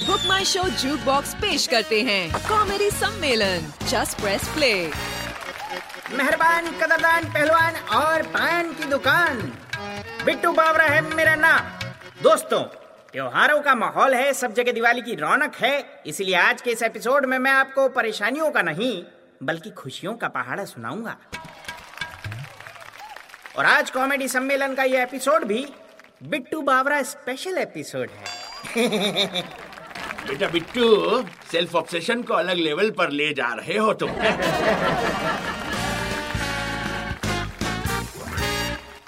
Book माई Show jukebox पेश करते हैं। कॉमेडी सम्मेलन। जस्ट प्रेस प्ले मेहरबान कदरदान पहलवान और पान की दुकान। बिट्टू बावरा है मेरा नाम। दोस्तों, त्योहारों का माहौल है, सब जगह दिवाली की रौनक है, इसलिए आज के इस एपिसोड में मैं आपको परेशानियों का नहीं, बल्कि खुशियों का पहाड़ा सुनाऊँगा। और आज कॉमेडी सम्मेलन का यह एपिसोड भी बिट्टू बावरा स्पेशल एपिसोड है। बेटा बिट्टू सेल्फ ऑब्सेशन को अलग लेवल पर ले जा रहे हो तुम।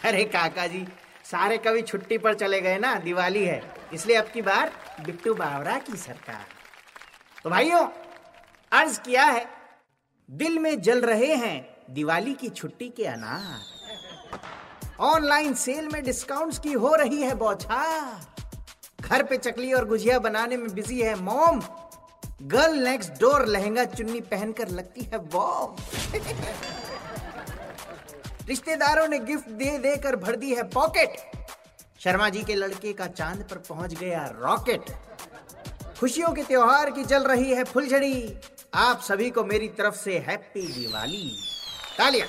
अरे काका जी सारे कवि छुट्टी पर चले गए ना, दिवाली है। इसलिए अब की बार बिट्टू बावरा की सरकार। तो भाइयों, अर्ज़ किया है, दिल में जल रहे हैं दिवाली की छुट्टी के अनार। ऑनलाइन सेल में डिस्काउंट्स की हो रही है बौछार। घर पे चकली और गुजिया बनाने में बिज़ी है, mom. Girl next door lehenga chunni पहनकर लगती है बॉम रिश्तेदारों ने गिफ्ट दे देकर भर दी है पॉकेट। शर्मा जी के लड़के का चाँद पर पहुँच गया रॉकेट। खुशियों के त्योहार की चल रही है फुलझड़ी। आप सभी को मेरी तरफ़ से हैप्पी दिवाली। तालियाँ।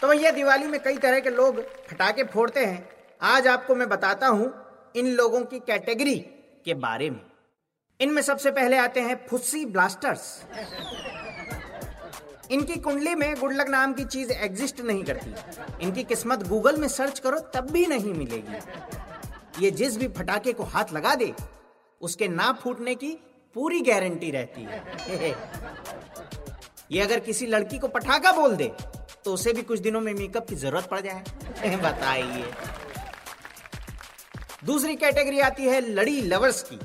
तो भैया, दिवाली में कई तरह के लोग फटाके फोड़ते हैं। आज आपको मैं बताता हूँ इन लोगों की कैटेगरी के बारे में। इनमें सबसे पहले आते हैं फुस्सी ब्लास्टर्स। इनकी कुंडली में गुडलक नाम की चीज़ एग्जिस्ट नहीं करती। इनकी किस्मत गूगल में सर्च करो, तब भी नहीं मिलेगी। ये जिस भी फटाके को हाथ लगा दे, उसके ना फूटने की पूरी गारंटी रहती है। ये अगर किसी लड़की को पटाखा बोल दे तो उसे भी कुछ दिनों में मेकअप की ज़रूरत पड़ जाए। बताइए। दूसरी कैटेगरी आती है लड़ी लवर्स की।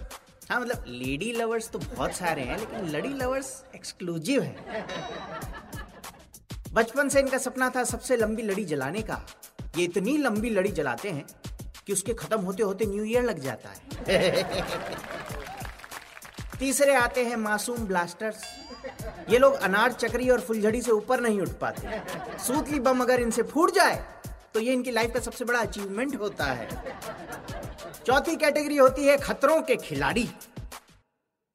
हाँ मतलब लेडी लवर्स तो बहुत सारे हैं, लेकिन लड़ी लवर्स एक्सक्लूसिव है। बचपन से इनका सपना था सबसे लंबी लड़ी जलाने का। ये इतनी लंबी लड़ी जलाते हैं कि उसके खत्म होते होते न्यू ईयर लग जाता है। तीसरे आते हैं मासूम ब्लास्टर्स ये लोग अनार, चक्री और फुलझड़ी से ऊपर नहीं उठ पाते। सूतली बम अगर इनसे फूट जाए तो ये इनकी लाइफ का सबसे बड़ा अचीवमेंट होता है। चौथी कैटेगरी होती है खतरों के खिलाड़ी।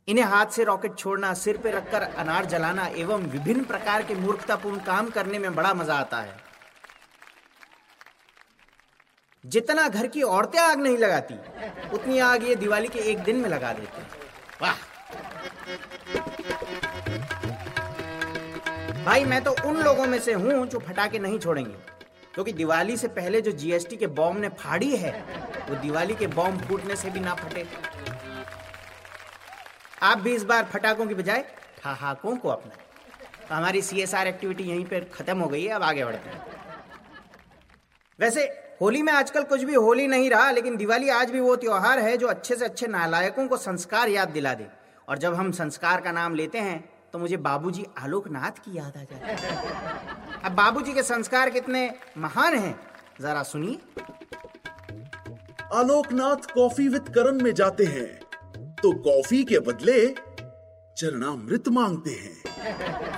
इन्हें हाथ से रॉकेट छोड़ना, सिर पे रखकर अनार जलाना एवं विभिन्न प्रकार के मूर्खतापूर्ण काम करने में बड़ा मज़ा आता है। जितना घर की औरतें आग नहीं लगाती, उतनी आग ये दिवाली के एक दिन में लगा देते वाह! भाई, मैं तो उन लोगों में से हूँ जो फटाके नहीं छोड़ेंगे। क्योंकि दिवाली से पहले जो जीएसटी के बॉम्ब ने फाड़ी है, वो दिवाली के बॉम्ब फूटने से भी ना फटे। आप भी इस बार फटाकों की बजाय ठहाकों को अपनाएँ। तो हमारी सीएसआर एक्टिविटी यहीं पर खत्म हो गई है, अब आगे बढ़ते हैं। वैसे, होली में आजकल कुछ भी होली नहीं रहा, लेकिन दिवाली आज भी वो त्योहार है जो अच्छे से अच्छे नालायकों को संस्कार याद दिला दे। और जब हम संस्कार का नाम लेते हैं तो मुझे बाबूजी आलोकनाथ की याद आ जाती है। अब बाबूजी के संस्कार कितने महान हैं? जरा सुनिए। आलोकनाथ कॉफ़ी विद करण में जाते हैं तो कॉफ़ी के बदले चरणामृत मांगते हैं।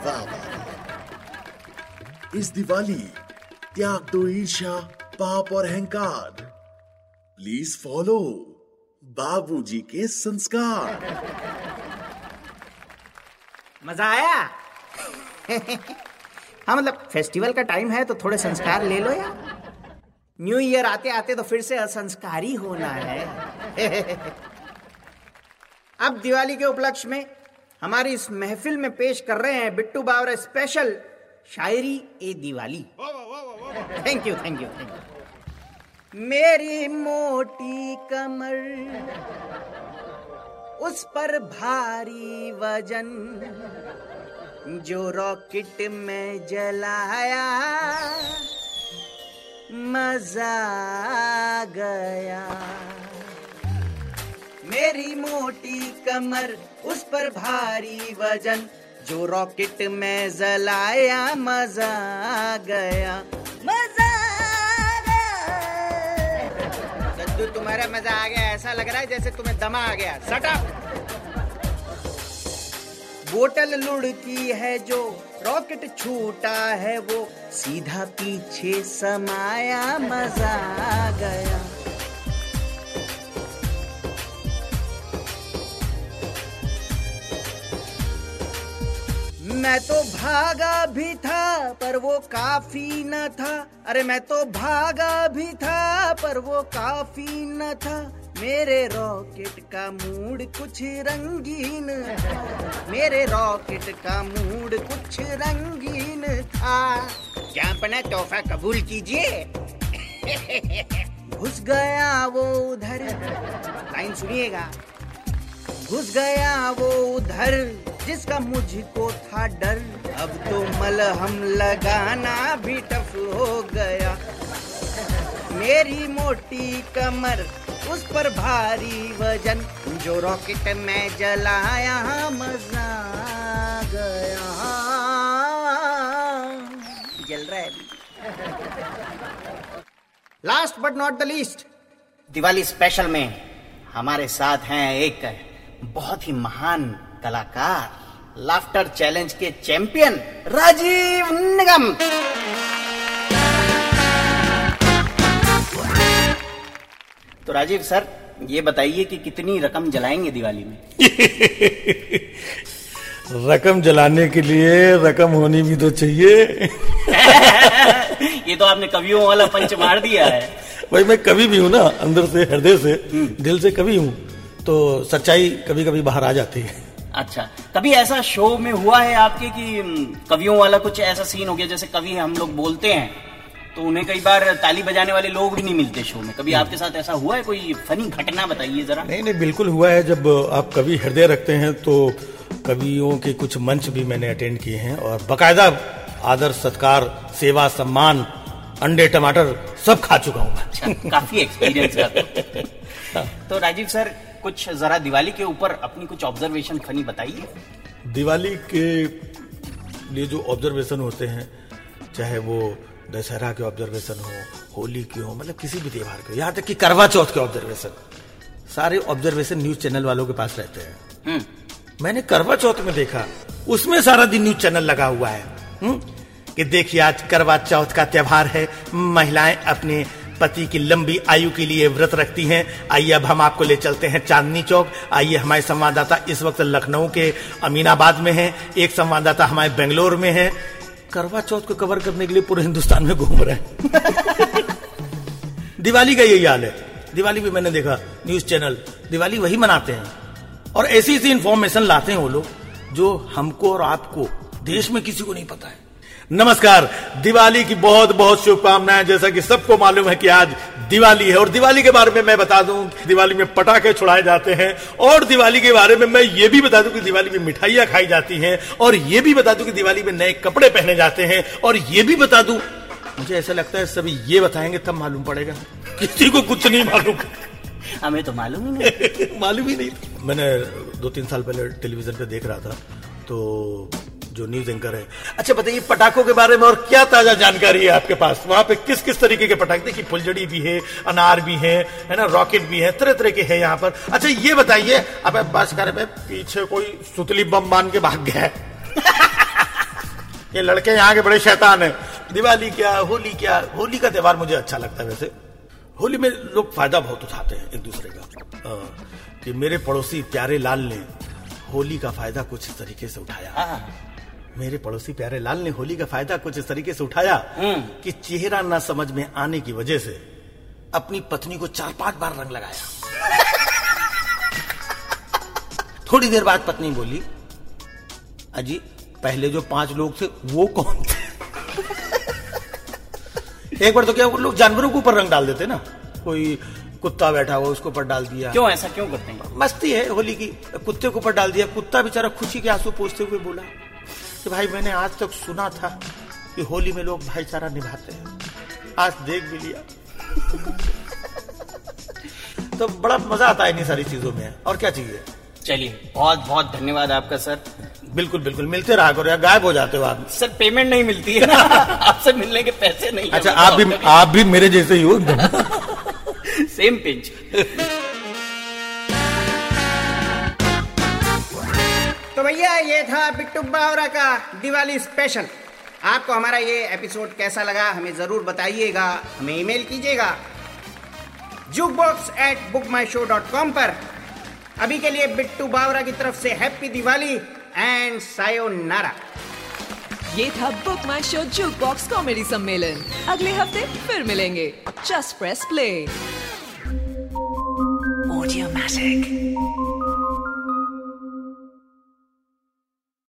वाह वाह इस दिवाली त्याग दो ईर्षा पाप और अहंकार। प्लीज़ फॉलो बाबूजी के संस्कार। मज़ा आया? हाँ मतलब फेस्टिवल का टाइम है तो थोड़े संस्कार ले लो यार। न्यू ईयर आते आते तो फिर से असंस्कारी होना है। अब दिवाली के उपलक्ष्य में हमारी इस महफिल में पेश कर रहे हैं बिट्टू बावरा स्पेशल शायरी ए Diwali. Thank you thank you thank you मेरी मोटी कमर, उस पर भारी वज़न जो रॉकेट में जलाया, मज़ा गया। मेरी मोटी कमर, उस पर भारी वज़न, जो रॉकेट में जलाया, मज़ा गया। मज़ा गया। तुम्हारा मज़ा आ गया, ऐसा लग रहा है जैसे तुम्हें दमा आ गया। सटा बोतल लुढ़की है जो रॉकेट छूटा है वो सीधा पीछे समाया मज़ा आ गया। मैं तो भागा भी था, पर वो काफ़ी न था। अरे मैं तो भागा भी था, पर वो काफ़ी न था। मेरे रॉकेट का मूड कुछ रंगीन। मेरे रॉकेट का मूड कुछ रंगीन। था क्या अपना तोहफा कबूल कीजिए। घुस गया वो उधर। लाइन सुनिएगा। घुस गया वो उधर, जिसका मुझको था डर। अब तो मलहम लगाना भी टफ हो गया। मेरी मोटी कमर, उस पर भारी वज़न। जो रॉकेट में जलाया, मज़ा गया। जल रहा है last but not the least Diwali special में हमारे साथ हैं एक बहुत ही महान कलाकार लाफ्टर चैलेंज के चैंपियन राजीव निगम। तो राजीव सर ये बताइए कि कितनी रकम जलाएँगे दिवाली में? रकम जलाने के लिए रकम होनी भी तो चाहिए। ये तो आपने कवियों वाला पंच मार दिया है। भाई मैं कभी भी हूँ ना अंदर से हृदय से दिल से कभी हूँ तो सच्चाई कभी कभी बाहर आ जाती है। अच्छा कभी ऐसा शो में हुआ है आपके कि हम्म, कवियों वाला कुछ ऐसा सीन हो गया जैसे कवि हम लोग बोलते हैं तो उन्हें कई बार ताली बजाने वाले लोग भी नहीं मिलते शो में। कभी आपके साथ ऐसा हुआ है? कोई फनी घटना बताइए जरा। नहीं नहीं बिल्कुल हुआ है। जब आप कवि हृदय रखते हैं तो कवियों के कुछ मंच भी मैंने अटेंड किए हैं और बकायदा आदर सत्कार सेवा सम्मान अंडे टमाटर सब खा चुका हूँ अच्छा काफ़ी एक्सपीरियंस है। तो राजीव सर कुछ जरा दिवाली के ऊपर अपनी कुछ ऑब्जर्वेशन फनी बताइए। दिवाली के लिए जो ऑब्जर्वेशन होते हैं चाहे वो दशहरा के ऑब्जर्वेशन हो होली के हो मतलब किसी भी त्यौहार के यहाँ तक कि करवा चौथ के ऑब्जर्वेशन सारे ऑब्जर्वेशन न्यूज़ चैनल वालों के पास रहते हैं। हम्म। मैंने करवा चौथ में देखा उसमें सारा दिन न्यूज़ चैनल लगा हुआ है। हुँ? कि देखिए आज करवा चौथ का त्योहार है। महिलाएँ अपने पति की लंबी आयु के लिए व्रत रखती हैं। आइए अब हम आपको ले चलते हैं चांदनी चौक। आइए हमारे संवाददाता इस वक्त लखनऊ के अमीनाबाद में हैं। एक संवाददाता हमारे बेंगलोर में है। करवा चौथ को कवर करने के लिए पूरे हिंदुस्तान में घूम रहे हैं। दिवाली का यही हाल है। दिवाली भी मैंने देखा न्यूज़ चैनल। दिवाली वही मनाते हैं। और ऐसी ऐसी इंफॉर्मेशन लाते हैं वो लोग, जो हमको और आपको, देश में किसी को नहीं पता है। नमस्कार। दिवाली की बहुत बहुत शुभकामनाएँ। जैसा कि सबको मालूम है कि आज दिवाली है और दिवाली के बारे में मैं बता दूँ दिवाली में पटाखे छुड़ाए जाते हैं और दिवाली के बारे में मैं ये भी बता दूँ कि दिवाली में मिठाइयाँ खाई जाती हैं और ये भी बता दूँ कि दिवाली में नए कपड़े पहने जाते हैं और ये भी बता दूँ। मुझे ऐसा लगता है सभी ये बताएँगे तब मालूम पड़ेगा। किसी को कुछ नहीं मालूम। हमें तो मालूम ही नहीं। मालूम ही नहीं। मैंने दो तीन साल पहले टेलीविज़न पे देख रहा था तो जो न्यूज़ एंकर है। अच्छा बताइए पटाखों के बारे में और क्या ताज़ा जानकारी है आपके पास? वहाँ पे किस किस तरीके के पटाखे? देखिए फुलझड़ी भी है अनार भी है है ना? रॉकेट भी है तरह तरह के है यहाँ पर। अच्छा ये बताइए अब बस कर में पीछे कोई सुतली बम मान के भाग गया है। ये लड़के यहाँ के बड़े शैतान है। दिवाली क्या होली क्या? होली का त्योहार मुझे अच्छा लगता है वैसे। होली में लोग फ़ायदा बहुत उठाते हैं एक दूसरे का। कि मेरे पड़ोसी प्यारे लाल ने होली का फ़ायदा कुछ इस तरीके से उठाया। हाँ, मेरे पड़ोसी प्यारे लाल ने होली का फ़ायदा कुछ इस तरीके से उठाया कि चेहरा ना समझ में आने की वजह से अपनी पत्नी को चार पाँच बार रंग लगाया। थोड़ी देर बाद पत्नी बोली अजी पहले जो पाँच लोग थे वो कौन थे? एक बार तो क्या लोग जानवरों के ऊपर रंग डाल देते ना? कोई कुत्ता बैठा हुआ उसके ऊपर डाल दिया। क्यों ऐसा क्यों करते हैं? मस्ती है होली की। कुत्ते के ऊपर डाल दिया। कुत्ता बेचारा खुशी के आँसू पोछते हुए बोला कि भाई मैंने आज तक सुना था कि होली में लोग भाईचारा निभाते हैं। आज देख भी लिया। तो बड़ा मज़ा आता है इन्हीं सारी चीज़ों में। और क्या चाहिए? चलिए बहुत बहुत धन्यवाद आपका सर। बिल्कुल बिल्कुल। मिलते रहा करो या गायब हो जाते हो आप। सर पेमेंट नहीं मिलती है। ना आपसे मिलने के पैसे नहीं अच्छा आप भी आप भी मेरे जैसे ही हो सेम पिंच ये था बिट्टू बावरा का दिवाली स्पेशल आपको हमारा ये एपिसोड कैसा लगा हमें ज़रूर बताइएगा हमें ईमेल कीजिएगा। Jukebox at Book My Show dot com पर। अभी के लिए बिट्टू बावरा की तरफ़ से हैप्पी दिवाली एंड सायो नारा ये था Book My Show jukebox comedy सम्मेलन अगले हफ़्ते फिर मिलेंगे। Just press play Audiomatic.